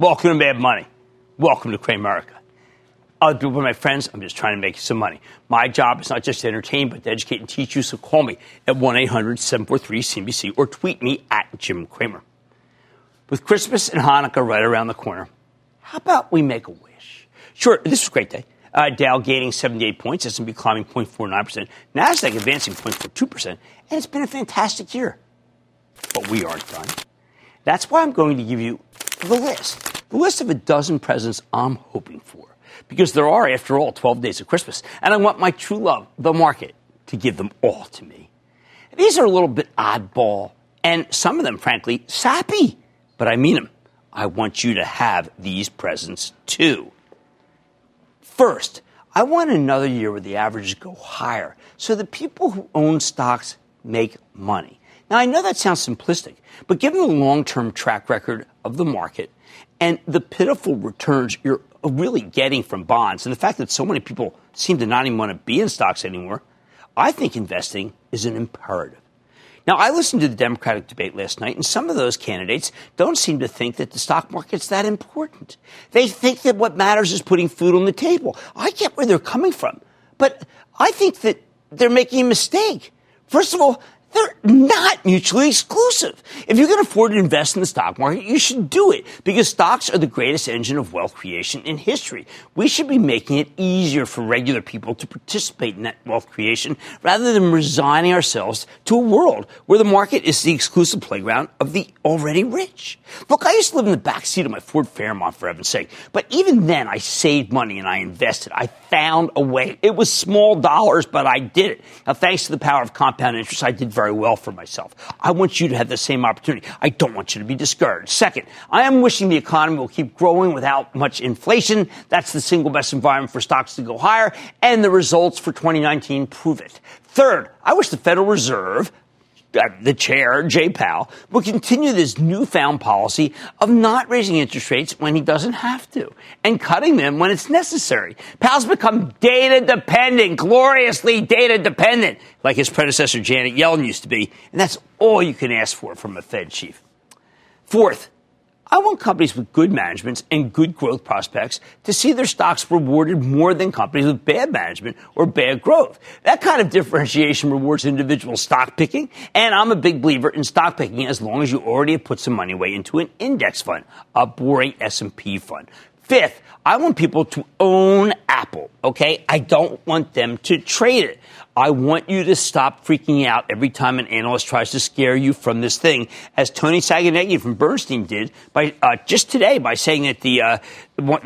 Welcome to Mad Money. Welcome to Cramerica. I'll do with my friends. I'm just trying to make some money. My job is not just to entertain, but to educate and teach you. So call me at 1 800 743 CNBC or tweet me at Jim Cramer. With Christmas and Hanukkah right around the corner, how about we make a wish? Sure, this was a great day. Uh, Dow gaining 78 points, S&P climbing 0.49%, Nasdaq advancing 0.42%, and it's been a fantastic year. But we aren't done. That's why I'm going to give you the list. The list of a dozen presents I'm hoping for. Because there are, after all, 12 days of Christmas. And I want my true love, the market, to give them all to me. These are a little bit oddball, and some of them, frankly, sappy. But I mean them. I want you to have these presents too. First, I want another year where the averages go higher so the people who own stocks make money. Now, I know that sounds simplistic, but given the long term track record of the market and the pitiful returns you're really getting from bonds, and the fact that so many people seem to not even want to be in stocks anymore, I think investing is an imperative. Now, I listened to the Democratic debate last night, and some of those candidates don't seem to think that the stock market's that important. They think that what matters is putting food on the table. I get where they're coming from, but I think that they're making a mistake. First of all, they're not mutually exclusive. If you can afford to invest in the stock market, you should do it because stocks are the greatest engine of wealth creation in history. We should be making it easier for regular people to participate in that wealth creation rather than resigning ourselves to a world where the market is the exclusive playground of the already rich. Look, I used to live in the back seat of my Ford Fairmont for heaven's sake, but even then I saved money and I invested. I found a way. It was small dollars, but I did it. Now, thanks to the power of compound interest, I did very well for myself. I want you to have the same opportunity. I don't want you to be discouraged. Second, I am wishing the economy will keep growing without much inflation. That's the single best environment for stocks to go higher, and the results for 2019 prove it. Third, I wish the Federal Reserve uh, the chair, Jay Powell, will continue this newfound policy of not raising interest rates when he doesn't have to and cutting them when it's necessary. Powell's become data dependent, gloriously data dependent, like his predecessor Janet Yellen used to be. And that's all you can ask for from a Fed chief. Fourth, I want companies with good managements and good growth prospects to see their stocks rewarded more than companies with bad management or bad growth. That kind of differentiation rewards individual stock picking, and I'm a big believer in stock picking as long as you already have put some money away into an index fund, a boring S&P fund. Fifth, I want people to own Apple, okay? I don't want them to trade it. I want you to stop freaking out every time an analyst tries to scare you from this thing, as Tony Sacconaghi from Bernstein did by uh, just today by saying that the uh,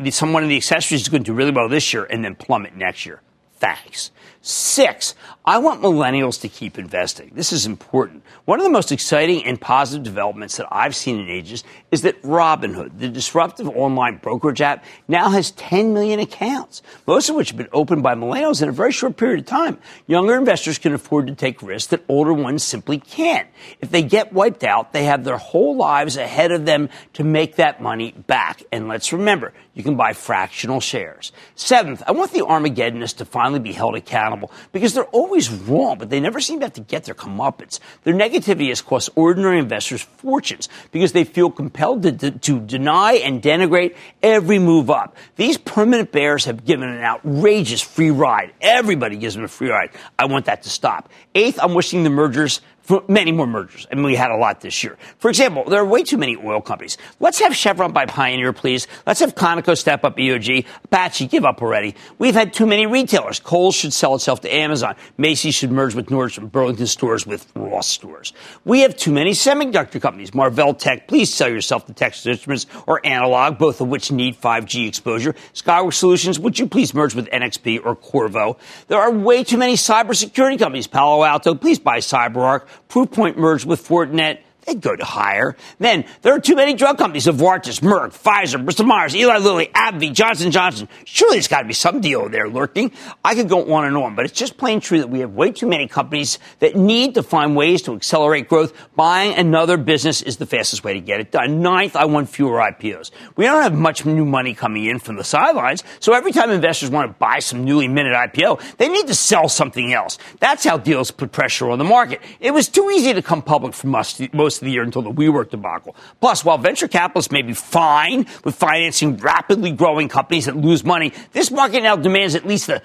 some one of the accessories is going to do really well this year and then plummet next year. Thanks. Six, I want millennials to keep investing. This is important. One of the most exciting and positive developments that I've seen in ages is that Robinhood, the disruptive online brokerage app, now has 10 million accounts, most of which have been opened by millennials in a very short period of time. Younger investors can afford to take risks that older ones simply can't. If they get wiped out, they have their whole lives ahead of them to make that money back. And let's remember, you can buy fractional shares. Seventh, I want the Armageddonists to finally be held accountable because they're always wrong, but they never seem to have to get their comeuppance. Their negativity has cost ordinary investors fortunes because they feel compelled to, to, to deny and denigrate every move up. These permanent bears have given an outrageous free ride. Everybody gives them a free ride. I want that to stop. Eighth, I'm wishing the mergers for many more mergers. I mean, we had a lot this year. For example, there are way too many oil companies. Let's have Chevron buy Pioneer, please. Let's have Conoco step up EOG. Apache, give up already. We've had too many retailers. Kohl's should sell itself to Amazon. Macy's should merge with Nordstrom. Burlington stores with Ross stores. We have too many semiconductor companies. Marvell Tech, please sell yourself to Texas Instruments or Analog, both of which need 5G exposure. Skyworks Solutions, would you please merge with NXP or Qorvo? There are way too many cybersecurity companies. Palo Alto, please buy CyberArk. Proofpoint merged with Fortinet. They'd go to higher. Then there are too many drug companies: Novartis, Merck, Pfizer, Bristol Myers, Eli Lilly, AbbVie, Johnson Johnson. Surely there's got to be some deal there lurking. I could go on and on, but it's just plain true that we have way too many companies that need to find ways to accelerate growth. Buying another business is the fastest way to get it done. Ninth, I want fewer IPOs. We don't have much new money coming in from the sidelines, so every time investors want to buy some newly minted IPO, they need to sell something else. That's how deals put pressure on the market. It was too easy to come public for most most of the year until the WeWork debacle. Plus, while venture capitalists may be fine with financing rapidly growing companies that lose money, this market now demands at least the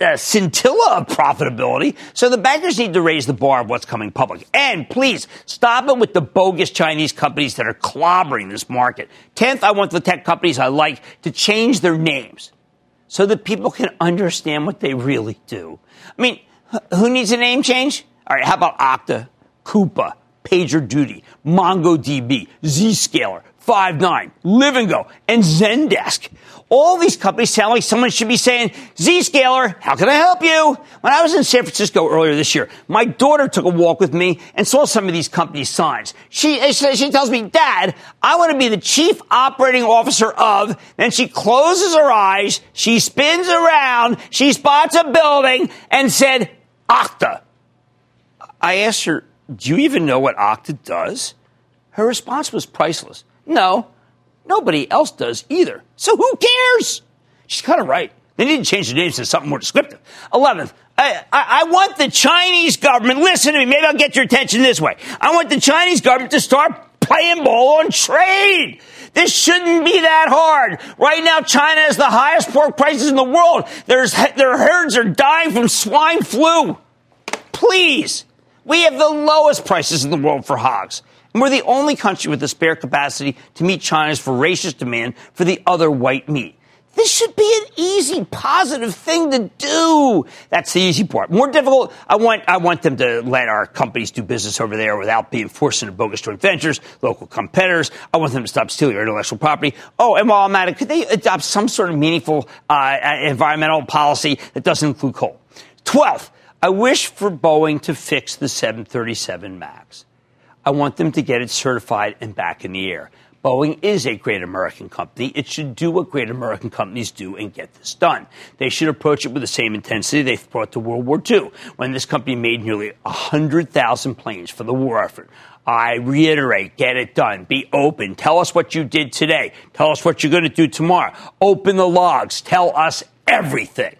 uh, scintilla of profitability. So the bankers need to raise the bar of what's coming public. And please stop it with the bogus Chinese companies that are clobbering this market. Tenth, I want the tech companies I like to change their names so that people can understand what they really do. I mean, who needs a name change? All right, how about Okta, Coupa, PagerDuty, MongoDB, Zscaler, Five9, Livongo, and Zendesk. All these companies sound like someone should be saying, Zscaler, how can I help you? When I was in San Francisco earlier this year, my daughter took a walk with me and saw some of these companies' signs. She, she tells me, Dad, I want to be the chief operating officer of, then she closes her eyes, she spins around, she spots a building and said, Okta. I asked her, do you even know what Okta does? Her response was priceless. No, nobody else does either. So who cares? She's kind of right. They need to change the names to something more descriptive. Eleventh, I, I, I, want the Chinese government, listen to me, maybe I'll get your attention this way. I want the Chinese government to start playing ball on trade. This shouldn't be that hard. Right now, China has the highest pork prices in the world. There's, their herds are dying from swine flu. Please, we have the lowest prices in the world for hogs. And we're the only country with the spare capacity to meet China's voracious demand for the other white meat. This should be an easy, positive thing to do. That's the easy part. More difficult, I want, I want them to let our companies do business over there without being forced into bogus joint ventures, local competitors. I want them to stop stealing our intellectual property. Oh, and while I'm at it, could they adopt some sort of meaningful uh, environmental policy that doesn't include coal? Twelfth, I wish for Boeing to fix the 737 MAX. I want them to get it certified and back in the air. Boeing is a great American company. It should do what great American companies do and get this done. They should approach it with the same intensity they brought to World War II, when this company made nearly 100,000 planes for the war effort. I reiterate, get it done. Be open. Tell us what you did today. Tell us what you're going to do tomorrow. Open the logs. Tell us everything.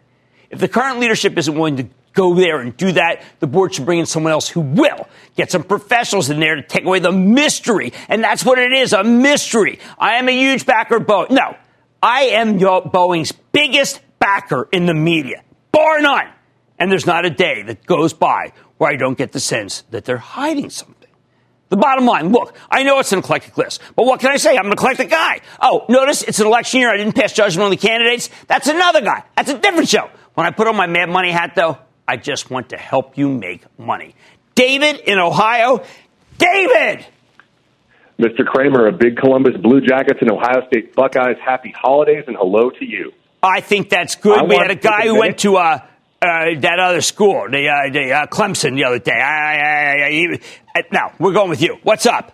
If the current leadership isn't willing to go there and do that. The board should bring in someone else who will. Get some professionals in there to take away the mystery. And that's what it is, a mystery. I am a huge backer of Boeing. No, I am Boeing's biggest backer in the media, bar none. And there's not a day that goes by where I don't get the sense that they're hiding something. The bottom line, look, I know it's an eclectic list, but what can I say? I'm an eclectic guy. Oh, notice it's an election year. I didn't pass judgment on the candidates. That's another guy. That's a different show. When I put on my Mad Money hat, though, I just want to help you make money. David in Ohio. David! Mr. Cramer, a big Columbus Blue Jackets and Ohio State Buckeyes. Happy holidays and hello to you. I think that's good. I we had a guy who went to uh, uh, that other school, the, uh, the uh, Clemson, the other day. I, I, uh, now, we're going with you. What's up?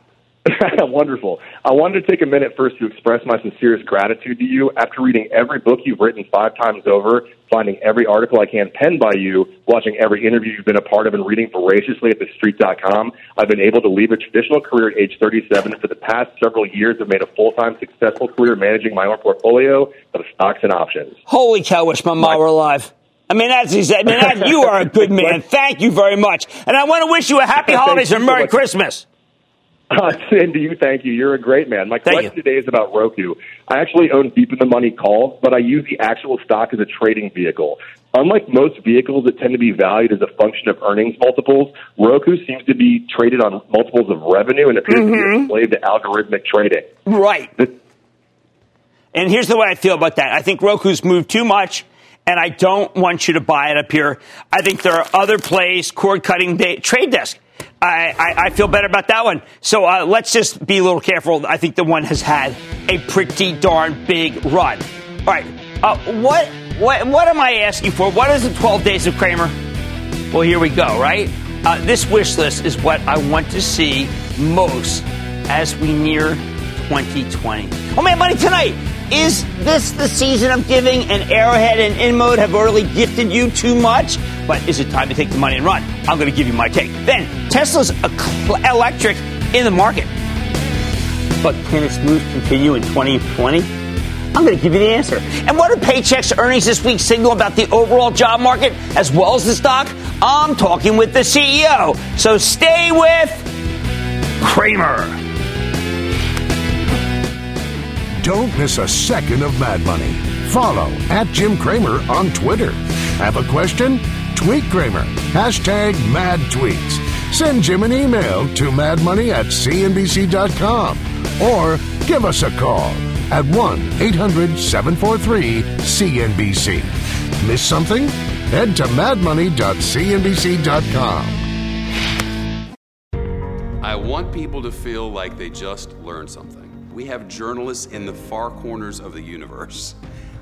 Wonderful. I wanted to take a minute first to express my sincerest gratitude to you. After reading every book you've written five times over, finding every article I can penned by you, watching every interview you've been a part of, and reading voraciously at thestreet.com, I've been able to leave a traditional career at age 37 and for the past several years have made a full-time successful career managing my own portfolio of stocks and options. Holy cow, wish my mom were alive. I mean, that's I mean, that, you are a good man. Thank you very much. And I want to wish you a happy holidays and Merry Christmas. Uh, and to you, thank you. You're a great man. My question today is about Roku. I actually own deep in the money calls, but I use the actual stock as a trading vehicle. Unlike most vehicles that tend to be valued as a function of earnings multiples, Roku seems to be traded on multiples of revenue and appears mm-hmm. to be a mm-hmm. slave to algorithmic trading. Right. The, and here's the way I feel about that. I think Roku's moved too much, and I don't want you to buy it up here. I think there are other plays, cord cutting, trade desk. I, I, I, feel better about that one. So uh, let's just be a little careful. I think the one has had a pretty darn big run. All right. Uh, what what, what am I asking for? What is the 12 days of Cramer? Well, here we go, right? Uh, this wish list is what I want to see most as we near 2020. Oh, man, money tonight. Is this the season of giving? And Arrowhead and InMode have already gifted you too much? But is it time to take the money and run? I'm going to give you my take. Then, Tesla's electric in the market. But can its moves continue in 2020? I'm going to give you the answer. And what do Paychex earnings this week signal about the overall job market as well as the stock? I'm talking with the CEO. So stay with Cramer. Don't miss a second of Mad Money. Follow at Jim Cramer on Twitter. Have a question? Tweet Cramer. Hashtag mad tweets. Send Jim an email to madmoney at cnbc.com or give us a call at 1 800 743 CNBC. Miss something? Head to madmoney.cnbc.com. I want people to feel like they just learned something. We have journalists in the far corners of the universe.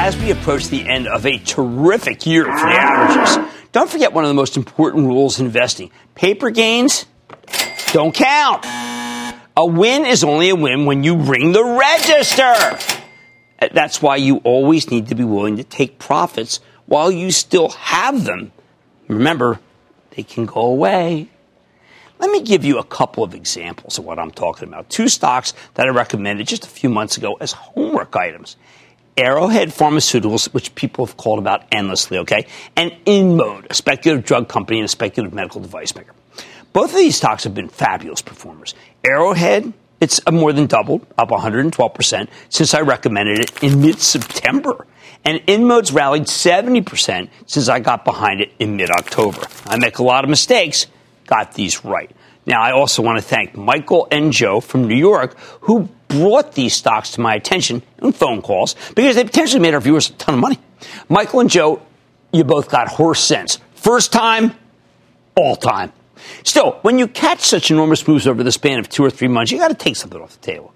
As we approach the end of a terrific year for the averages, don't forget one of the most important rules in investing paper gains don't count. A win is only a win when you ring the register. That's why you always need to be willing to take profits while you still have them. Remember, they can go away. Let me give you a couple of examples of what I'm talking about. Two stocks that I recommended just a few months ago as homework items. Arrowhead Pharmaceuticals, which people have called about endlessly, okay? And InMode, a speculative drug company and a speculative medical device maker. Both of these stocks have been fabulous performers. Arrowhead, it's more than doubled, up 112% since I recommended it in mid September. And InMode's rallied 70% since I got behind it in mid October. I make a lot of mistakes, got these right. Now, I also want to thank Michael and Joe from New York who brought these stocks to my attention in phone calls because they potentially made our viewers a ton of money. Michael and Joe, you both got horse sense. First time, all time. Still, when you catch such enormous moves over the span of two or three months, you got to take something off the table.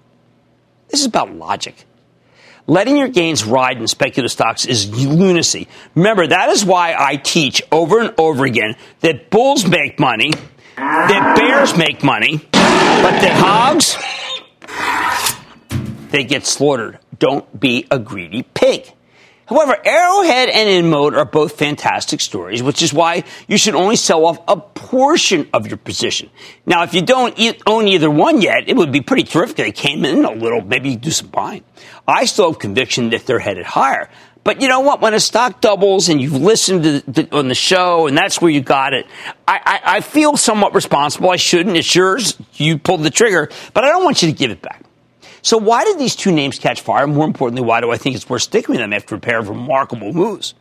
This is about logic. Letting your gains ride in speculative stocks is lunacy. Remember, that is why I teach over and over again that bulls make money, that bears make money, but that hogs, they get slaughtered. Don't be a greedy pig. However, Arrowhead and InMode are both fantastic stories, which is why you should only sell off a portion of your position. Now, if you don't own either one yet, it would be pretty terrific if they came in a little, maybe do some buying. I still have conviction that they're headed higher. But you know what? When a stock doubles and you've listened to the, on the show and that's where you got it, I, I, I feel somewhat responsible. I shouldn't. It's yours. You pulled the trigger, but I don't want you to give it back. So why did these two names catch fire? More importantly, why do I think it's worth sticking with them after a pair of remarkable moves?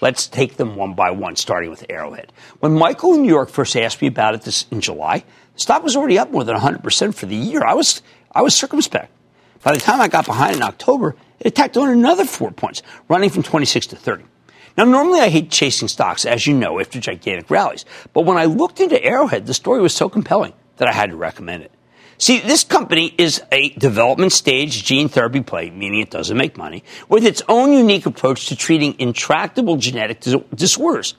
Let's take them one by one, starting with Arrowhead. When Michael in New York first asked me about it this in July, the stock was already up more than 100% for the year. I was, I was circumspect. By the time I got behind in October, it attacked on another four points, running from 26 to 30. Now, normally I hate chasing stocks, as you know, after gigantic rallies. But when I looked into Arrowhead, the story was so compelling that I had to recommend it. See, this company is a development stage gene therapy play, meaning it doesn't make money, with its own unique approach to treating intractable genetic disorders.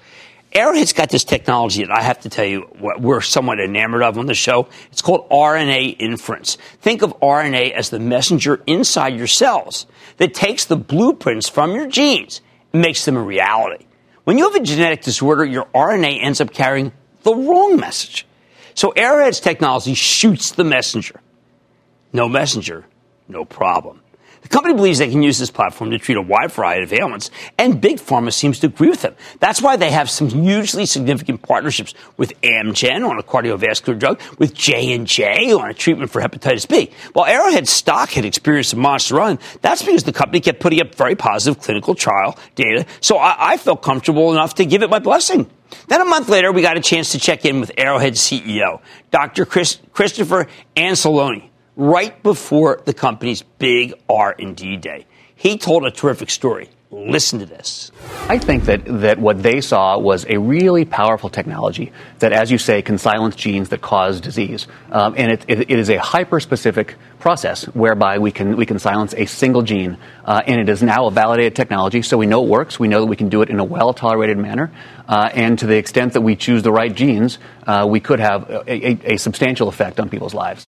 Arrowhead's got this technology that I have to tell you we're somewhat enamored of on the show. It's called RNA interference. Think of RNA as the messenger inside your cells that takes the blueprints from your genes and makes them a reality. When you have a genetic disorder, your RNA ends up carrying the wrong message. So Arrowhead's technology shoots the messenger. No messenger, no problem. The company believes they can use this platform to treat a wide variety of ailments, and Big Pharma seems to agree with them. That's why they have some hugely significant partnerships with Amgen on a cardiovascular drug, with J&J on a treatment for hepatitis B. While Arrowhead stock had experienced a monster run, that's because the company kept putting up very positive clinical trial data, so I, I felt comfortable enough to give it my blessing. Then a month later, we got a chance to check in with Arrowhead CEO, Dr. Chris, Christopher Anzalone right before the company's big R&D day. He told a terrific story. Listen to this. I think that, that what they saw was a really powerful technology that, as you say, can silence genes that cause disease. Um, and it, it, it is a hyper specific process whereby we can, we can silence a single gene. Uh, and it is now a validated technology, so we know it works. We know that we can do it in a well tolerated manner. Uh, and to the extent that we choose the right genes, uh, we could have a, a, a substantial effect on people's lives.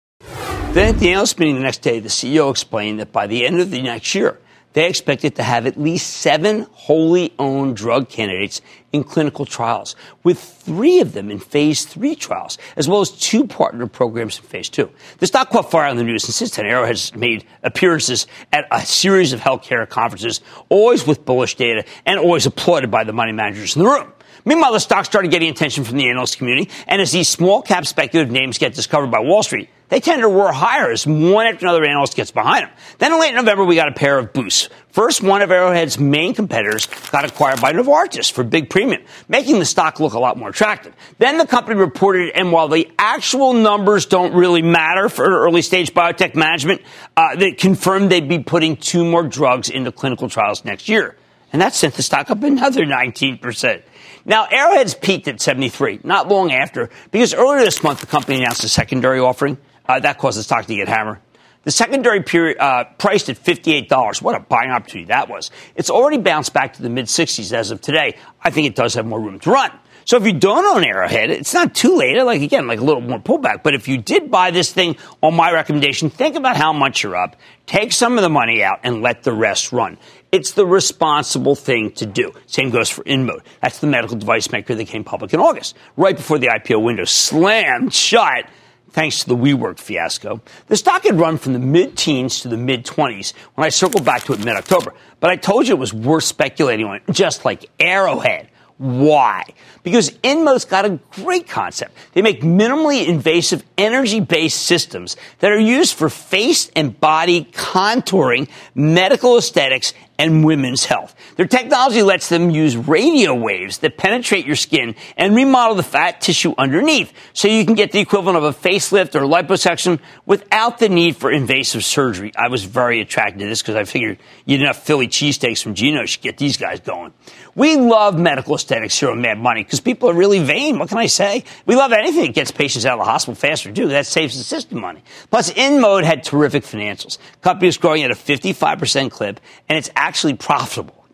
Then at the analyst meeting the next day, the CEO explained that by the end of the next year, they expected to have at least seven wholly owned drug candidates in clinical trials, with three of them in phase three trials, as well as two partner programs in phase two. The stock caught fire on the news, and since then, Arrow has made appearances at a series of healthcare conferences, always with bullish data and always applauded by the money managers in the room. Meanwhile, the stock started getting attention from the analyst community, and as these small cap speculative names get discovered by Wall Street, they tend to roar higher as one after another analyst gets behind them. Then in late November, we got a pair of boosts. First, one of Arrowhead's main competitors got acquired by Novartis for big premium, making the stock look a lot more attractive. Then the company reported, and while the actual numbers don't really matter for early stage biotech management, uh, they confirmed they'd be putting two more drugs into clinical trials next year. And that sent the stock up another 19%. Now, Arrowhead's peaked at 73, not long after, because earlier this month the company announced a secondary offering. Uh, that caused the stock to get hammered. The secondary period uh, priced at $58. What a buying opportunity that was. It's already bounced back to the mid 60s as of today. I think it does have more room to run. So if you don't own Arrowhead, it's not too late. Like again, like a little more pullback. But if you did buy this thing on my recommendation, think about how much you're up, take some of the money out, and let the rest run. It's the responsible thing to do. Same goes for InMode. That's the medical device maker that came public in August, right before the IPO window slammed shut thanks to the WeWork fiasco. The stock had run from the mid teens to the mid 20s when I circled back to it mid October. But I told you it was worth speculating on, just like Arrowhead. Why? Because InMode's got a great concept. They make minimally invasive energy based systems that are used for face and body contouring, medical aesthetics, and women's health. Their technology lets them use radio waves that penetrate your skin and remodel the fat tissue underneath so you can get the equivalent of a facelift or liposuction without the need for invasive surgery. I was very attracted to this because I figured you'd enough Philly cheesesteaks from Gino should get these guys going. We love medical aesthetics here on Mad Money because people are really vain. What can I say? We love anything that gets patients out of the hospital faster, too. That saves the system money. Plus, InMode had terrific financials. Company is growing at a 55% clip, and it's actually profitable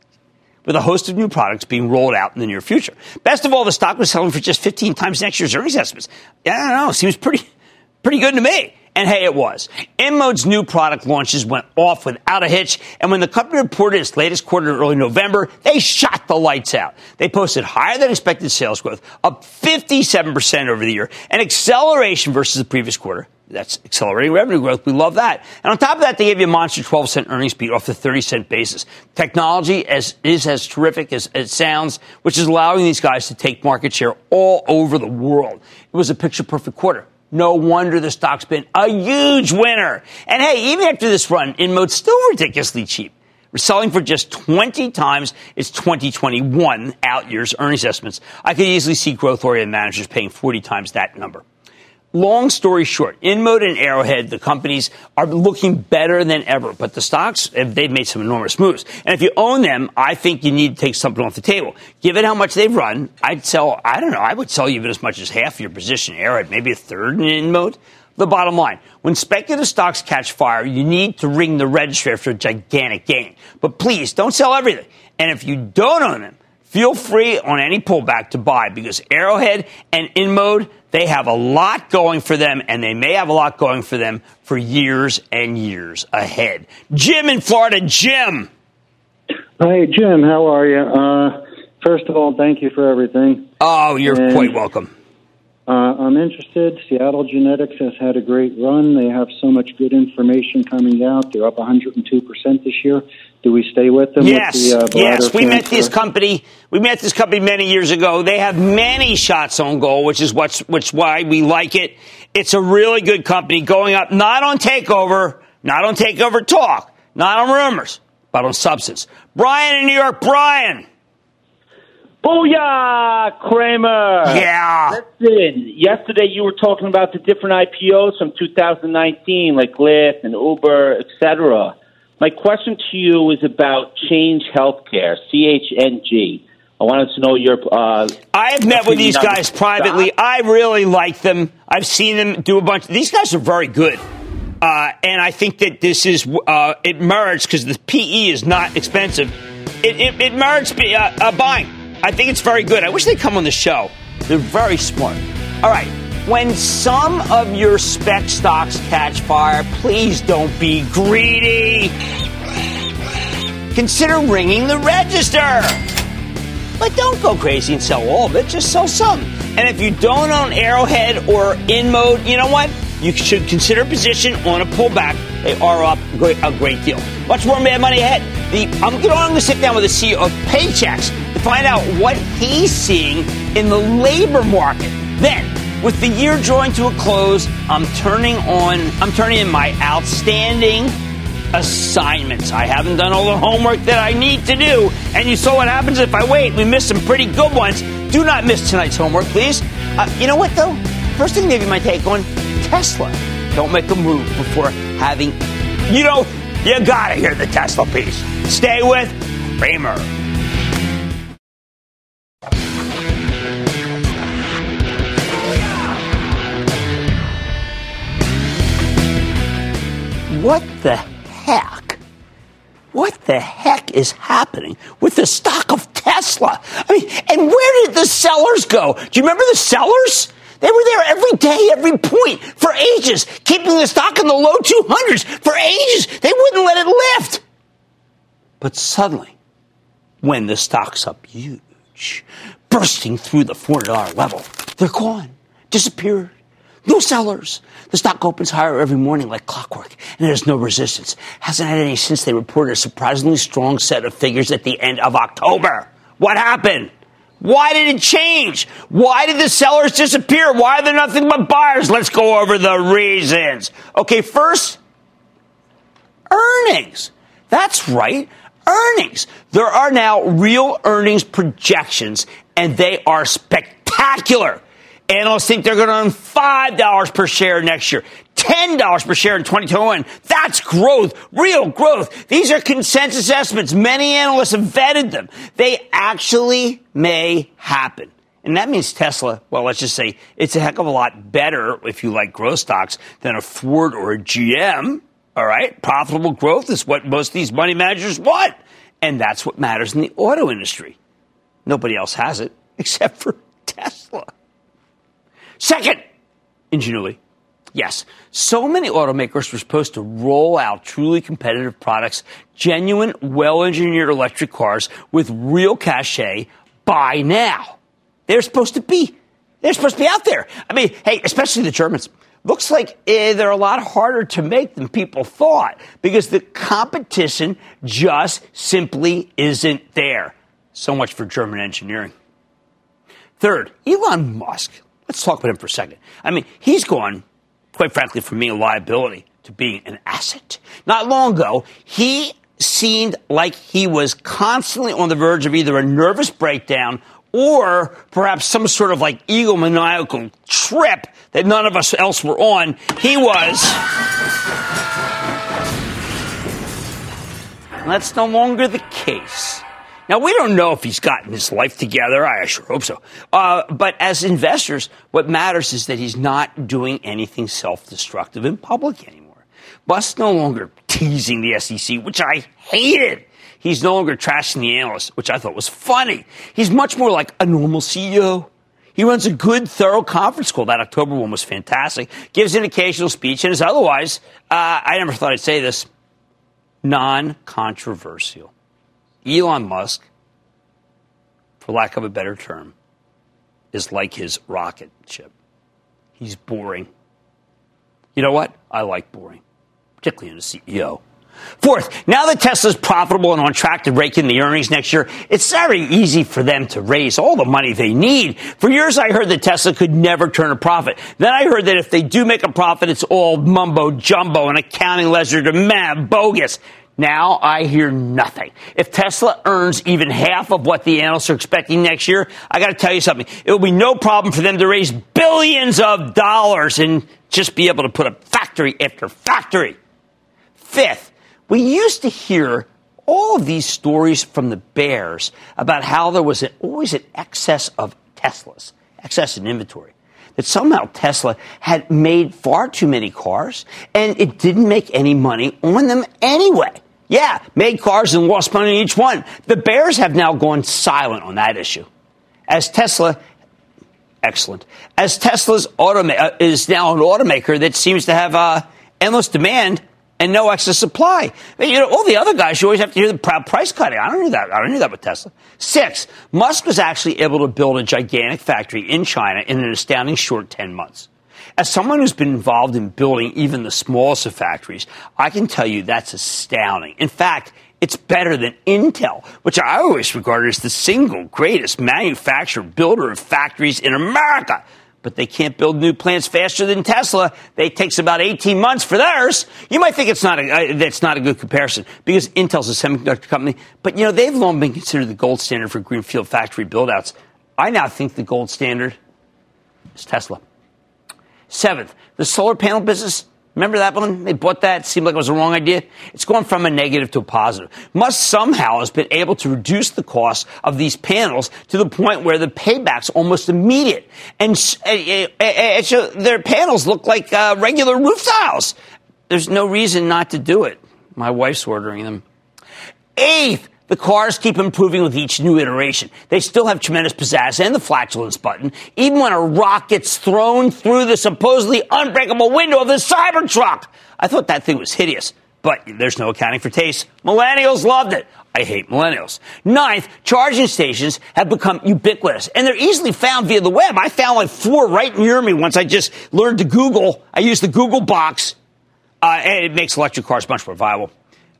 with a host of new products being rolled out in the near future. Best of all, the stock was selling for just 15 times next year's earnings estimates. I don't know. Seems pretty, pretty good to me. And hey, it was. InMode's new product launches went off without a hitch, and when the company reported its latest quarter in early November, they shot the lights out. They posted higher than expected sales growth, up 57% over the year, an acceleration versus the previous quarter. That's accelerating revenue growth. We love that. And on top of that, they gave you a monster 12 cent earnings beat off the 30 cent basis. Technology as, is as terrific as it sounds, which is allowing these guys to take market share all over the world. It was a picture perfect quarter. No wonder the stock's been a huge winner. And hey, even after this run, InMode's still ridiculously cheap. We're selling for just 20 times its 2021 out year's earnings estimates. I could easily see growth oriented managers paying 40 times that number long story short, InMode and Arrowhead, the companies are looking better than ever, but the stocks, they've made some enormous moves. And if you own them, I think you need to take something off the table. Given how much they've run, I'd sell, I don't know, I would sell even as much as half your position, Arrowhead, maybe a third in InMode. The bottom line, when speculative stocks catch fire, you need to ring the register after a gigantic gain. But please, don't sell everything. And if you don't own them, feel free on any pullback to buy because Arrowhead and InMode, they have a lot going for them, and they may have a lot going for them for years and years ahead. Jim in Florida, Jim. Hey, Jim, how are you? Uh, first of all, thank you for everything. Oh, you're And- quite welcome. Uh, I'm interested. Seattle Genetics has had a great run. They have so much good information coming out. They're up 102% this year. Do we stay with them? Yes, with the, uh, yes. We met this company. We met this company many years ago. They have many shots on goal, which is what's which why we like it. It's a really good company going up, not on takeover, not on takeover talk, not on rumors, but on substance. Brian in New York, Brian. Booyah, Cramer. Yeah. Listen, yesterday you were talking about the different IPOs from 2019, like Lyft and Uber, etc. My question to you is about Change Healthcare, CHNG. I wanted to know your. Uh, I have met with these guys the privately. stock. I really like them. I've seen them do a bunch. These guys are very good. Uh, and I think that this is, uh, it merits because the PE is not expensive. It, it, it merits be, uh, uh, buying. I think it's very good. I wish they'd come on the show. They're very smart. All right. When some of your spec stocks catch fire, please don't be greedy. Consider ringing the register. But don't go crazy and sell all of it. Just sell some. And if you don't own Arrowhead or InMode, you know what? You should consider position on a pullback. They are up a great deal. Much more Mad Money ahead. The, I'm going to sit down with the CEO of Paychex to find out what he's seeing in the labor market. Then, with the year drawing to a close, I'm turning on. I'm turning in my outstanding assignments. I haven't done all the homework that I need to do. And you saw what happens if I wait. We missed some pretty good ones. Do not miss tonight's homework, please. Uh, you know what, though? First thing, maybe my take on Tesla. Don't make a move before having. You know, you gotta hear the Tesla piece. Stay with Cramer. What the heck? What the heck is happening with the stock of Tesla? I mean, and where did the sellers go? Do you remember the sellers? They were there every day, every point for ages, keeping the stock in the low 200s for ages. They wouldn't let it lift. But suddenly, when the stock's up huge, bursting through the $400 level, they're gone, disappeared. No sellers. The stock opens higher every morning like clockwork, and there's no resistance. Hasn't had any since they reported a surprisingly strong set of figures at the end of October. What happened? Why did it change? Why did the sellers disappear? Why are there nothing but buyers? Let's go over the reasons. Okay, first, earnings. That's right, earnings. There are now real earnings projections, and they are spectacular. Analysts think they're going to earn $5 per share next year, $10 per share in 2021. That's growth, real growth. These are consensus estimates. Many analysts have vetted them. They actually may happen. And that means Tesla, well, let's just say it's a heck of a lot better if you like growth stocks than a Ford or a GM. All right. Profitable growth is what most of these money managers want. And that's what matters in the auto industry. Nobody else has it except for Tesla. Second, ingenuity. Yes, so many automakers were supposed to roll out truly competitive products, genuine, well engineered electric cars with real cachet by now. They're supposed to be. They're supposed to be out there. I mean, hey, especially the Germans. Looks like eh, they're a lot harder to make than people thought because the competition just simply isn't there. So much for German engineering. Third, Elon Musk. Let's talk about him for a second. I mean, he's gone, quite frankly, from being a liability to being an asset. Not long ago, he seemed like he was constantly on the verge of either a nervous breakdown or perhaps some sort of like egomaniacal trip that none of us else were on. He was. That's no longer the case. Now, we don't know if he's gotten his life together. I sure hope so. Uh, but as investors, what matters is that he's not doing anything self destructive in public anymore. Musk's no longer teasing the SEC, which I hated. He's no longer trashing the analysts, which I thought was funny. He's much more like a normal CEO. He runs a good, thorough conference call. That October one was fantastic. Gives an occasional speech and is otherwise, uh, I never thought I'd say this, non controversial. Elon Musk, for lack of a better term, is like his rocket ship. He's boring. You know what? I like boring, particularly in a CEO. Fourth, now that Tesla's profitable and on track to rake in the earnings next year, it's very easy for them to raise all the money they need. For years, I heard that Tesla could never turn a profit. Then I heard that if they do make a profit, it's all mumbo jumbo and accounting ledger to mad bogus. Now I hear nothing. If Tesla earns even half of what the analysts are expecting next year, I got to tell you something. It will be no problem for them to raise billions of dollars and just be able to put up factory after factory. Fifth, we used to hear all of these stories from the bears about how there was an, always an excess of Teslas, excess in inventory. That somehow Tesla had made far too many cars and it didn't make any money on them anyway. Yeah, made cars and lost money on each one. The Bears have now gone silent on that issue. As Tesla, excellent. As Tesla's automa- uh, is now an automaker that seems to have uh, endless demand and no excess supply. You know, all the other guys, you always have to hear the price cutting. I don't hear that. I don't hear that with Tesla. Six, Musk was actually able to build a gigantic factory in China in an astounding short 10 months. As someone who's been involved in building even the smallest of factories, I can tell you that's astounding. In fact, it's better than Intel, which I always regarded as the single greatest manufacturer builder of factories in America. But they can't build new plants faster than Tesla. It takes about 18 months for theirs. You might think it's not a, uh, that's not a good comparison because Intel's a semiconductor company, but you know, they've long been considered the gold standard for greenfield factory buildouts. I now think the gold standard is Tesla. Seventh, the solar panel business. Remember that one? They bought that. Seemed like it was a wrong idea. It's gone from a negative to a positive. Musk somehow has been able to reduce the cost of these panels to the point where the payback's almost immediate. And uh, uh, uh, so their panels look like uh, regular roof tiles. There's no reason not to do it. My wife's ordering them. Eighth, the cars keep improving with each new iteration. They still have tremendous pizzazz and the flatulence button, even when a rock gets thrown through the supposedly unbreakable window of the Cybertruck. I thought that thing was hideous, but there's no accounting for taste. Millennials loved it. I hate millennials. Ninth, charging stations have become ubiquitous and they're easily found via the web. I found like four right near me once I just learned to Google. I use the Google box, uh, and it makes electric cars much more viable.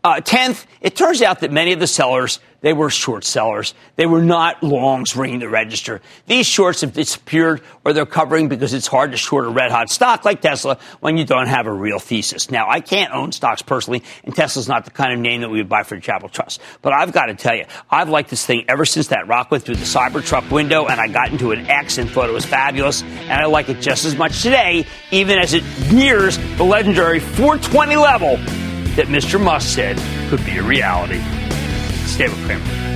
Uh, tenth, it turns out that many of the sellers they were short sellers. They were not longs ringing the register. These shorts have disappeared or they're covering because it's hard to short a red hot stock like Tesla when you don't have a real thesis. Now, I can't own stocks personally, and Tesla's not the kind of name that we would buy for the Chapel Trust. But I've got to tell you, I've liked this thing ever since that rock went through the Cybertruck window and I got into an X and thought it was fabulous. And I like it just as much today, even as it nears the legendary 420 level that Mr. Musk said could be a reality. Stay with Cramer.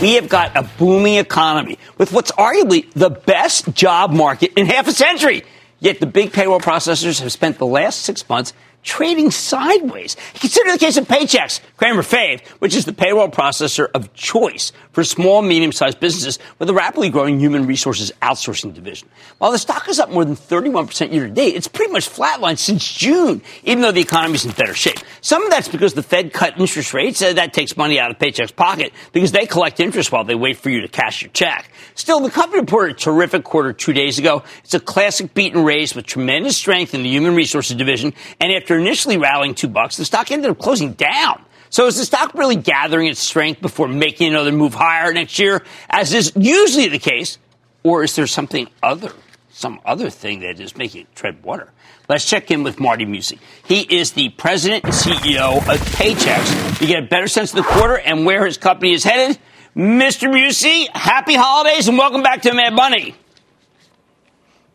We have got a booming economy with what's arguably the best job market in half a century. Yet the big payroll processors have spent the last six months trading sideways. Consider the case of Paychex, Cramer Fave, which is the payroll processor of choice for small, medium-sized businesses with a rapidly growing human resources outsourcing division. While the stock is up more than 31% year to date, it's pretty much flatlined since June, even though the economy is in better shape. Some of that's because the Fed cut interest rates. That takes money out of Paychex's pocket because they collect interest while they wait for you to cash your check. Still, the company reported a terrific quarter two days ago. It's a classic beat and raise with tremendous strength in the human resources division. And after initially rallying two bucks, the stock ended up closing down. So is the stock really gathering its strength before making another move higher next year, as is usually the case? Or is there something other, some other thing that is making it tread water? Let's check in with Marty Mucci. He is the president and CEO of Paychex. You get a better sense of the quarter and where his company is headed. Mr. Mucci, happy holidays and welcome back to Mad Money.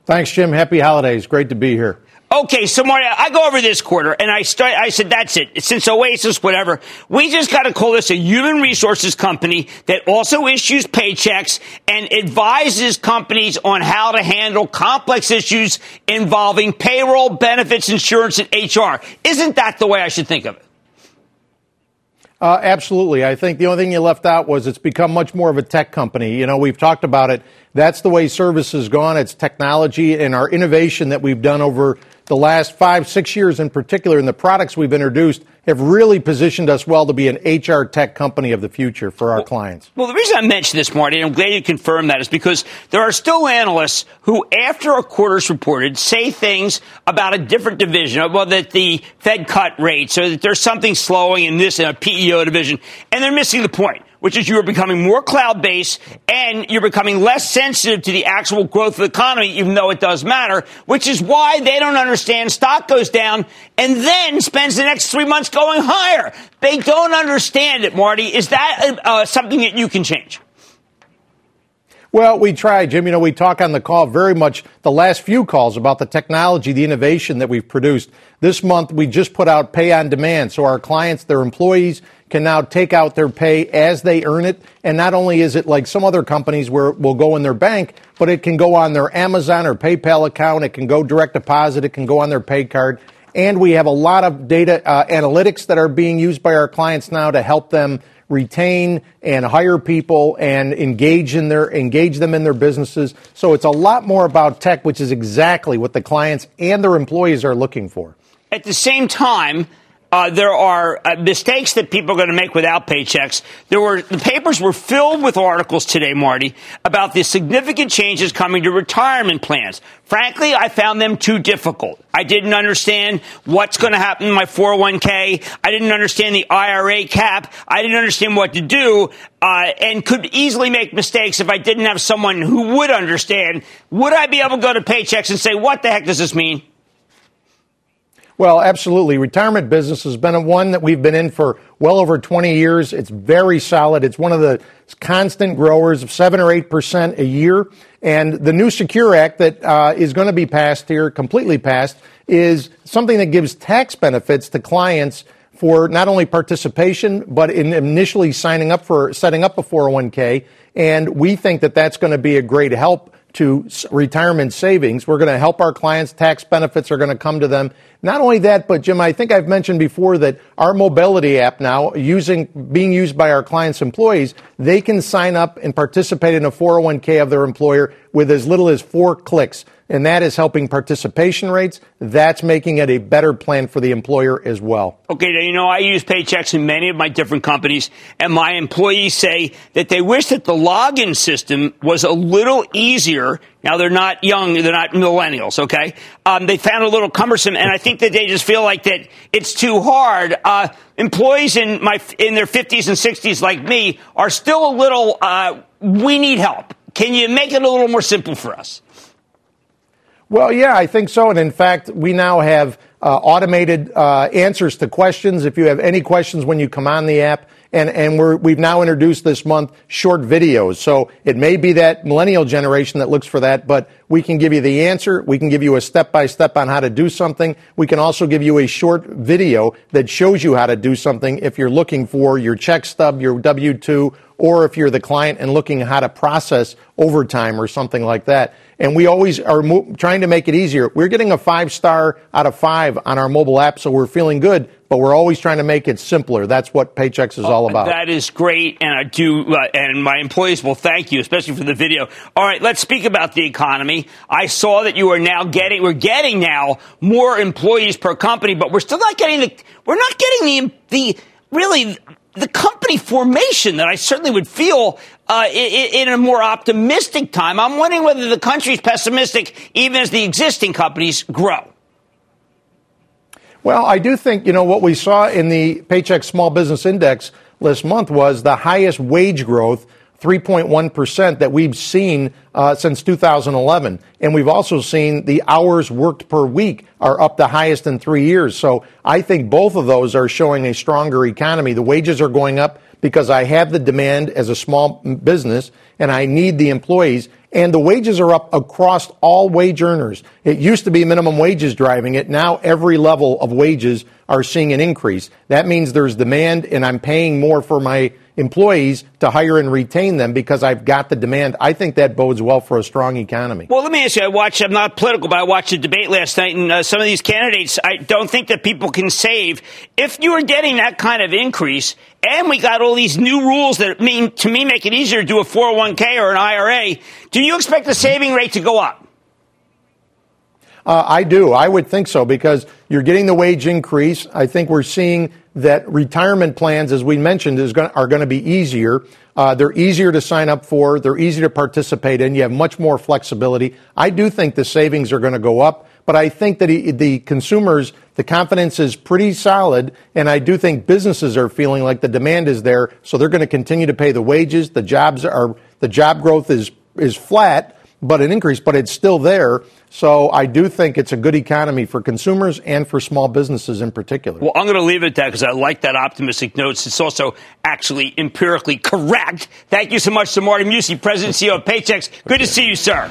Thanks, Jim. Happy holidays. Great to be here. Okay, so Maria, I go over this quarter and I start, I said, that's it. Since Oasis, whatever, we just got to call this a human resources company that also issues paychecks and advises companies on how to handle complex issues involving payroll, benefits, insurance, and HR. Isn't that the way I should think of it? Uh, absolutely. I think the only thing you left out was it's become much more of a tech company. You know, we've talked about it. That's the way service has gone. It's technology and our innovation that we've done over the last five, six years in particular, and the products we've introduced have really positioned us well to be an HR tech company of the future for our well, clients. Well, the reason I mentioned this, Marty, and I'm glad you confirmed that, is because there are still analysts who, after a quarter's reported, say things about a different division, well, that the Fed cut rates, or that there's something slowing in this in a PEO division, and they're missing the point which is you're becoming more cloud based and you're becoming less sensitive to the actual growth of the economy, even though it does matter, which is why they don't understand stock goes down and then spends the next three months going higher. They don't understand it, Marty. Is that uh, something that you can change? Well, we try, Jim. You know, we talk on the call very much the last few calls about the technology, the innovation that we've produced. This month, we just put out pay on demand. So our clients, their employees, can now take out their pay as they earn it. And not only is it like some other companies where it will go in their bank, but it can go on their Amazon or PayPal account. It can go direct deposit. It can go on their pay card. And we have a lot of data uh, analytics that are being used by our clients now to help them retain and hire people and engage in their engage them in their businesses. So it's a lot more about tech, which is exactly what the clients and their employees are looking for. At the same time, uh, there are uh, mistakes that people are going to make without Paychex. There were the papers were filled with articles today, Marty, about the significant changes coming to retirement plans. Frankly, I found them too difficult. I didn't understand what's going to happen in my 401k. I didn't understand the IRA cap. I didn't understand what to do, uh, and could easily make mistakes if I didn't have someone who would understand. Would I be able to go to Paychex and say, "What the heck does this mean"? Well, absolutely. Retirement business has been one that we've been in for well over 20 years. It's very solid. It's one of the constant growers of 7 or 8% a year. And the new Secure Act that uh, is going to be passed here, completely passed, is something that gives tax benefits to clients for not only participation, but in initially signing up for setting up a 401k. And we think that that's going to be a great help to retirement savings. We're going to help our clients. Tax benefits are going to come to them. Not only that, but Jim, I think I've mentioned before that our mobility app now using, being used by our clients' employees, they can sign up and participate in a 401k of their employer with as little as four clicks and that is helping participation rates. That's making it a better plan for the employer as well. Okay, now, you know, I use Paychex in many of my different companies, and my employees say that they wish that the login system was a little easier. Now, they're not young, they're not millennials, okay? Um, they found a little cumbersome, and I think that they just feel like that it's too hard. Uh, employees in, my, in their 50s and 60s, like me, are still a little, uh, we need help. Can you make it a little more simple for us? Well, yeah, I think so. And in fact, we now have uh, automated uh, answers to questions. If you have any questions when you come on the app, and, and we have now introduced this month short videos. So it may be that millennial generation that looks for that, but we can give you the answer. We can give you a step by step on how to do something. We can also give you a short video that shows you how to do something if you're looking for your check stub, your W 2, or if you're the client and looking how to process overtime or something like that. And we always are mo- trying to make it easier. We're getting a five star out of five on our mobile app, so we're feeling good. But we're always trying to make it simpler. That's what Paychex is all about. That is great, and I do, uh, and my employees will thank you, especially for the video. All right, let's speak about the economy. I saw that you are now getting, we're getting now more employees per company, but we're still not getting the, we're not getting the, the really the company formation that I certainly would feel uh, in, in, a more optimistic time. I'm wondering whether the country is pessimistic even as the existing companies grow. Well, I do think, you know, what we saw in the Paycheck Small Business Index last month was the highest wage growth 3.1% that we've seen uh, since 2011. And we've also seen the hours worked per week are up the highest in three years. So I think both of those are showing a stronger economy. The wages are going up because I have the demand as a small business and I need the employees. And the wages are up across all wage earners. It used to be minimum wages driving it. Now every level of wages are seeing an increase. That means there's demand and I'm paying more for my employees to hire and retain them because I've got the demand. I think that bodes well for a strong economy. Well, let me ask you. I watched. I'm not political, but I watched the debate last night, and uh, some of these candidates. I don't think that people can save if you are getting that kind of increase, and we got all these new rules that mean to me make it easier to do a 401k or an IRA. Do you expect the saving rate to go up? Uh, I do. I would think so because you're getting the wage increase. I think we're seeing that retirement plans, as we mentioned, going are going to be easier. Uh, they're easier to sign up for. They're easier to participate in. You have much more flexibility. I do think the savings are going to go up, but I think that he, the consumers, the confidence is pretty solid, and I do think businesses are feeling like the demand is there, so they're going to continue to pay the wages. The jobs are the job growth is is flat, but an increase, but it's still there. So I do think it's a good economy for consumers and for small businesses in particular. Well, I'm going to leave it at that because I like that optimistic note. It's also actually empirically correct. Thank you so much to Marty Mucci, President and CEO of Paychex. Good to see you, sir.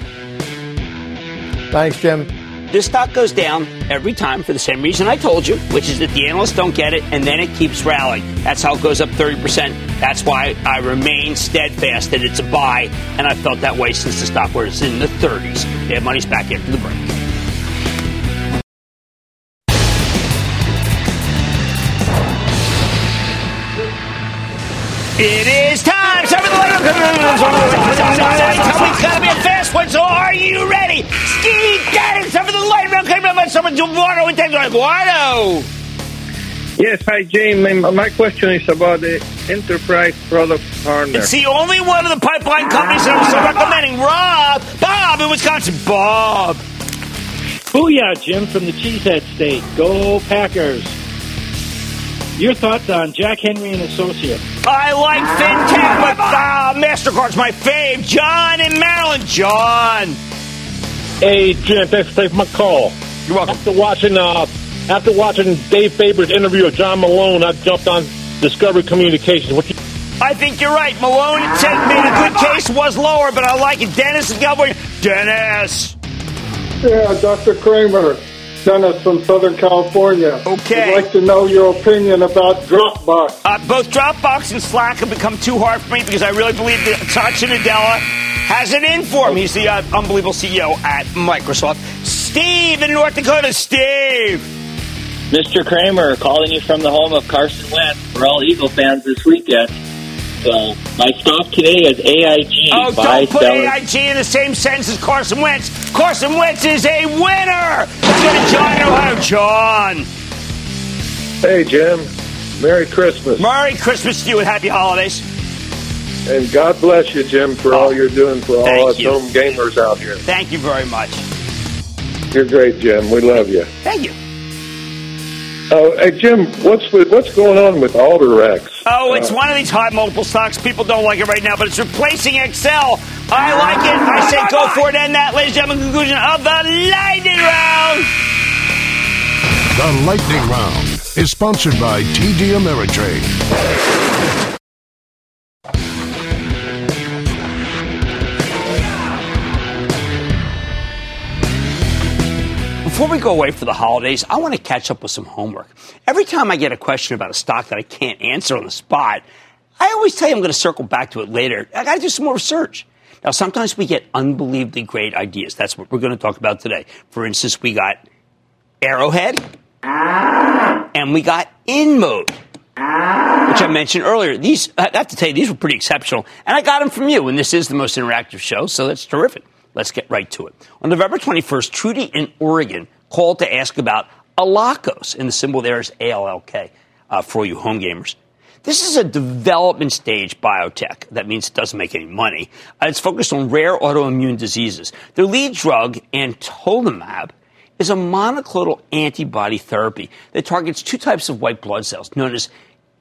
Thanks, Jim. This stock goes down every time for the same reason I told you, which is that the analysts don't get it and then it keeps rallying. That's how it goes up 30%. That's why I remain steadfast that it's a buy, and I've felt that way since the stock was in the 30s. They money's back after the break. It is time. Time for the. Round. It's got to be a fast one. So are you ready? Ski, get it. Time for the light round. Come on, let someone Eduardo. Eduardo. Yes, hi, Jim. My, my question is about the enterprise product partner. It's the only one of the pipeline companies that I'm still recommending. Rob, Bob in Wisconsin. Bob. Booyah, Jim from the Cheesehead State. Go Packers. Your thoughts on Jack Henry and Associates? I like fintech, but uh, Mastercard's my fave. John in Maryland. John. Hey, Jim. Thanks for taking my call. You're welcome. After watching, uh, after watching Dave Faber's interview with John Malone, I jumped on Discovery Communications. What you? I think you're right. Malone said made a good case, was lower, but I like it. Dennis is Cowboy. Dennis. Yeah, Dr. Cramer. Dennis from Southern California. Okay. I'd like to know your opinion about Dropbox. Uh, both Dropbox and Slack have become too hard for me because I really believe that Satya Nadella has it in for him. He's the uh, unbelievable CEO at Microsoft. Steve in North Dakota. Steve. Mr. Cramer calling you from the home of Carson Wentz. We're all Eagle fans this weekend. So my stock today is AIG. Oh, don't put AIG in the same sentence as Carson Wentz. Carson Wentz is a winner. Let's go to John in Ohio. John. Hey, Jim. Merry Christmas. Merry Christmas to you and happy holidays. And God bless you, Jim, for oh, all you're doing for all us you. home gamers out here. Thank you very much. You're great, Jim. We love you. Thank you. Uh, hey Jim, what's with, what's going on with Alteryx? Oh, it's uh, one of these high multiple stocks. People don't like it right now, but it's replacing Excel. I like it. I say go for it. And that, ladies and gentlemen, conclusion of the lightning round. The lightning round is sponsored by TD Ameritrade. Before we go away for the holidays, I want to catch up with some homework. Every time I get a question about a stock that I can't answer on the spot, I always tell you I'm going to circle back to it later. I got to do some more research. Now, sometimes we get unbelievably great ideas. That's what we're going to talk about today. For instance, we got Arrowhead and we got InMode, which I mentioned earlier. These, I have to tell you, these were pretty exceptional. And I got them from you, and this is the most interactive show, so that's terrific. Let's get right to it. On November 21st, Trudy in Oregon called to ask about Allakos, and the symbol there is ALLK uh, for you home gamers. This is a development stage biotech. That means it doesn't make any money. Uh, it's focused on rare autoimmune diseases. Their lead drug, antolimab, is a monoclonal antibody therapy that targets two types of white blood cells known as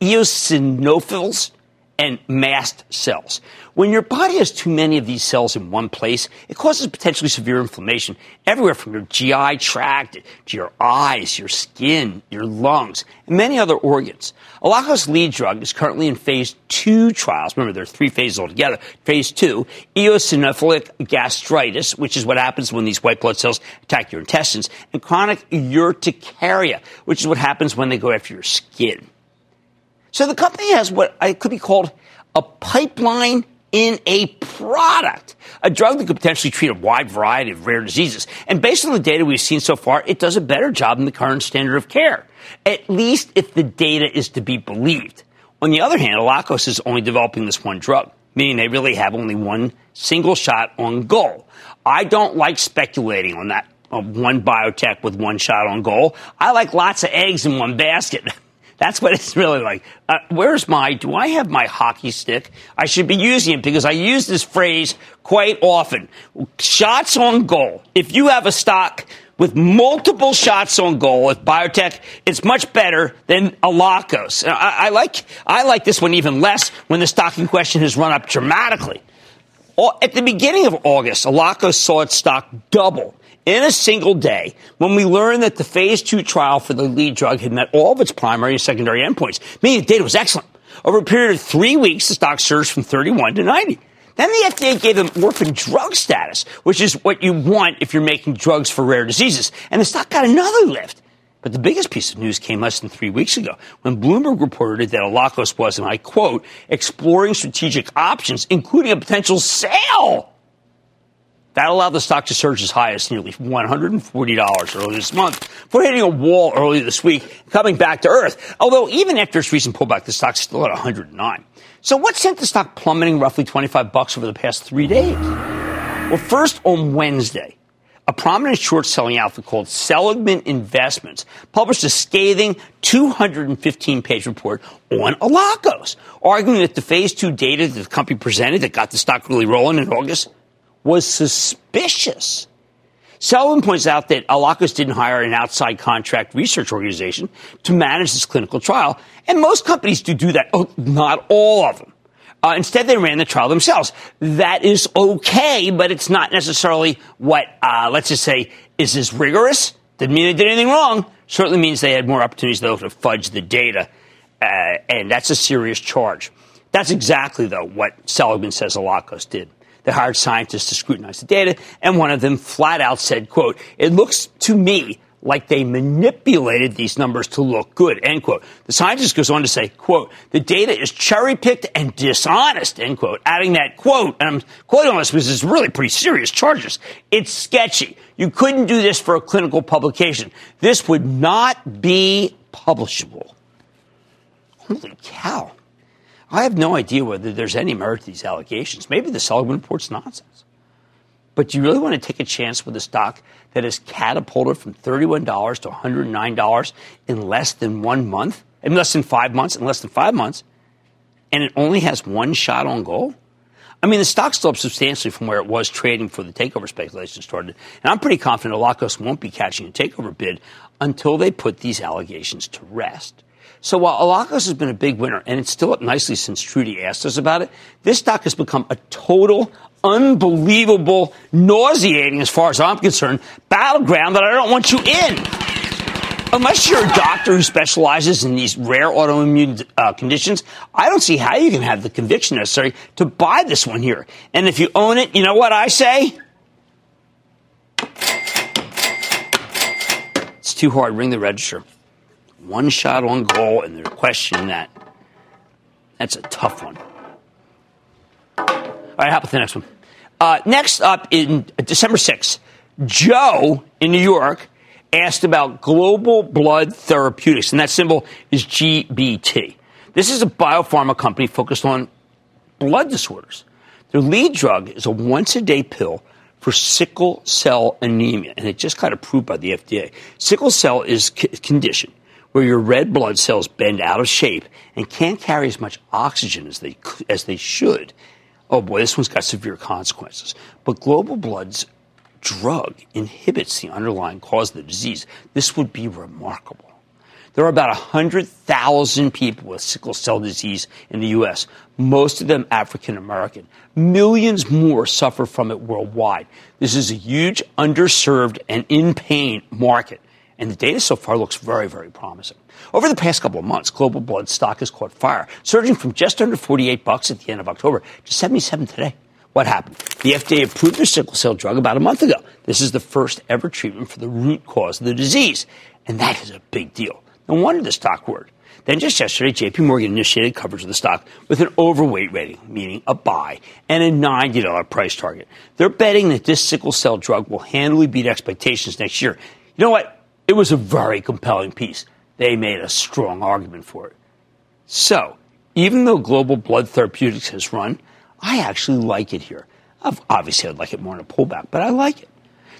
eosinophils and mast cells. When your body has too many of these cells in one place, it causes potentially severe inflammation everywhere from your GI tract to your eyes, your skin, your lungs, and many other organs. Allakos' lead drug is currently in phase two trials. Remember, there are three phases altogether. Phase two, eosinophilic gastritis, which is what happens when these white blood cells attack your intestines, and chronic urticaria, which is what happens when they go after your skin. So the company has what I could be called a pipeline in a product, a drug that could potentially treat a wide variety of rare diseases. And based on the data we've seen so far, it does a better job than the current standard of care, at least if the data is to be believed. On the other hand, Allakos is only developing this one drug, meaning they really have only one single shot on goal. I don't like speculating on that. Uh, one biotech with one shot on goal. I like lots of eggs in one basket. That's what it's really like. Uh, where's my, do I have my hockey stick? I should be using it because I use this phrase quite often. Shots on goal. If you have a stock with multiple shots on goal with biotech, it's much better than Allakos. I, I like, I like this one even less when the stock in question has run up dramatically. At the beginning of August, Allakos saw its stock double in a single day when we learned that the phase two trial for the lead drug had met all of its primary and secondary endpoints, meaning the data was excellent. Over a period of three weeks, the stock surged from 31 to 90. Then the FDA gave them orphan drug status, which is what you want if you're making drugs for rare diseases. And the stock got another lift. But the biggest piece of news came less than three weeks ago when Bloomberg reported that Allakos was, and I quote, exploring strategic options, including a potential sale. That allowed the stock to surge as high as nearly $140 earlier this month before hitting a wall earlier this week, coming back to earth. Although even after its recent pullback, the stock's still at 109. So what sent the stock plummeting roughly 25 bucks over the past three days? Well, first on Wednesday, a prominent short selling outfit called Seligman Investments published a scathing 215 page report on Allakos, arguing that the phase two data that the company presented that got the stock really rolling in August was suspicious. Seligman points out that Allakos didn't hire an outside contract research organization to manage this clinical trial, and most companies do do that. Oh, not all of them. Uh, instead, they ran the trial themselves. That is okay, but it's not necessarily what, uh, let's just say, is as rigorous. Didn't mean they did anything wrong. Certainly means they had more opportunities, though, to fudge the data. Uh, and that's a serious charge. That's exactly, though, what Seligman says Allakos did. They hired scientists to scrutinize the data, and one of them flat out said, quote, it looks to me like they manipulated these numbers to look good, end quote. The scientist goes on to say, quote, the data is cherry picked and dishonest, end quote, adding that quote, and I'm quoting on this because it's really pretty serious charges. It's sketchy. You couldn't do this for a clinical publication. This would not be publishable. Holy cow. I have no idea whether there's any merit to these allegations. Maybe the Seligman report's nonsense. But do you really want to take a chance with a stock that has catapulted from $31 to $109 in less than one month, in less than five months, in less than five months, and it only has one shot on goal? I mean, the stock's still up substantially from where it was trading for the takeover speculation started. And I'm pretty confident Allakos won't be catching a takeover bid until they put these allegations to rest. So while Allakos has been a big winner, and it's still up nicely since Trudy asked us about it, this stock has become a total unbelievable, nauseating, as far as I'm concerned, battleground that I don't want you in. Unless you're a doctor who specializes in these rare autoimmune uh, conditions, I don't see how you can have the conviction necessary to buy this one here. And if you own it, you know what I say? It's too hard. Ring the register. One shot on goal, and they're questioning that. That's a tough one. All right, how about the next one? Uh, next up in December 6th, Joe in New York asked about Global Blood Therapeutics, and that symbol is GBT. This is a biopharma company focused on blood disorders. Their lead drug is a once a day pill for sickle cell anemia, and it just got approved by the FDA. Sickle cell is a condition where your red blood cells bend out of shape and can't carry as much oxygen as they, as they should oh boy, this one's got severe consequences. But global blood's drug inhibits the underlying cause of the disease. This would be remarkable. There are about 100,000 people with sickle cell disease in the U.S., most of them African American. Millions more suffer from it worldwide. This is a huge, underserved, and in pain market. And the data so far looks very, very promising. Over the past couple of months, Global Blood stock has caught fire, surging from just under 48 bucks at the end of October to 77 today. What happened? The FDA approved their sickle cell drug about a month ago. This is the first ever treatment for the root cause of the disease. And that is a big deal. No wonder the stock worked. Then just yesterday, JP Morgan initiated coverage of the stock with an overweight rating, meaning a buy, and a $90 price target. They're betting that this sickle cell drug will handily beat expectations next year. You know what? It was a very compelling piece. They made a strong argument for it. So, even though Global Blood Therapeutics has run, I actually like it here. Obviously, I'd like it more in a pullback, but I like it.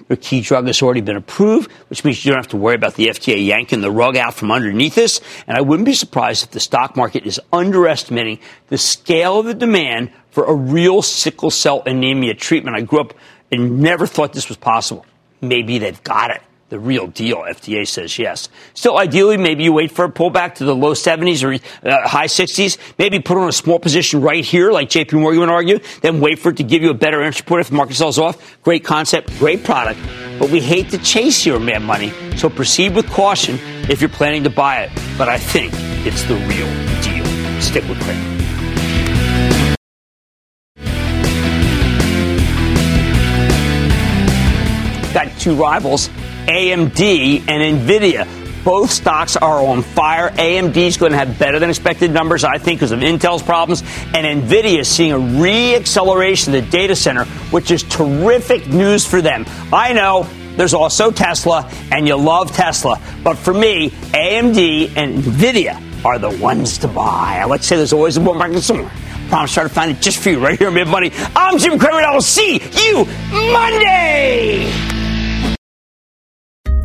Their key drug has already been approved, which means you don't have to worry about the FDA yanking the rug out from underneath this. And I wouldn't be surprised if the stock market is underestimating the scale of the demand for a real sickle cell anemia treatment. I grew up and never thought this was possible. Maybe they've got it the real deal. FDA says yes. Still, ideally, maybe you wait for a pullback to the low 70s or uh, high 60s. Maybe put on a small position right here, like JP Morgan would argue. Then wait for it to give you a better entry point if the market sells off. Great concept, great product. But we hate to chase your mad money, so proceed with caution if you're planning to buy it. But I think it's the real deal. Stick with Cramer. Got two rivals AMD and Nvidia. Both stocks are on fire. AMD is going to have better than expected numbers, I think, because of Intel's problems. And NVIDIA is seeing a re-acceleration of the data center, which is terrific news for them. I know there's also Tesla, and you love Tesla. But for me, AMD and NVIDIA are the ones to buy. I like to say there's always a bull market somewhere. Promise try to find it just for you right here on Mad Money. I'm Jim Cramer, and I will see you Monday.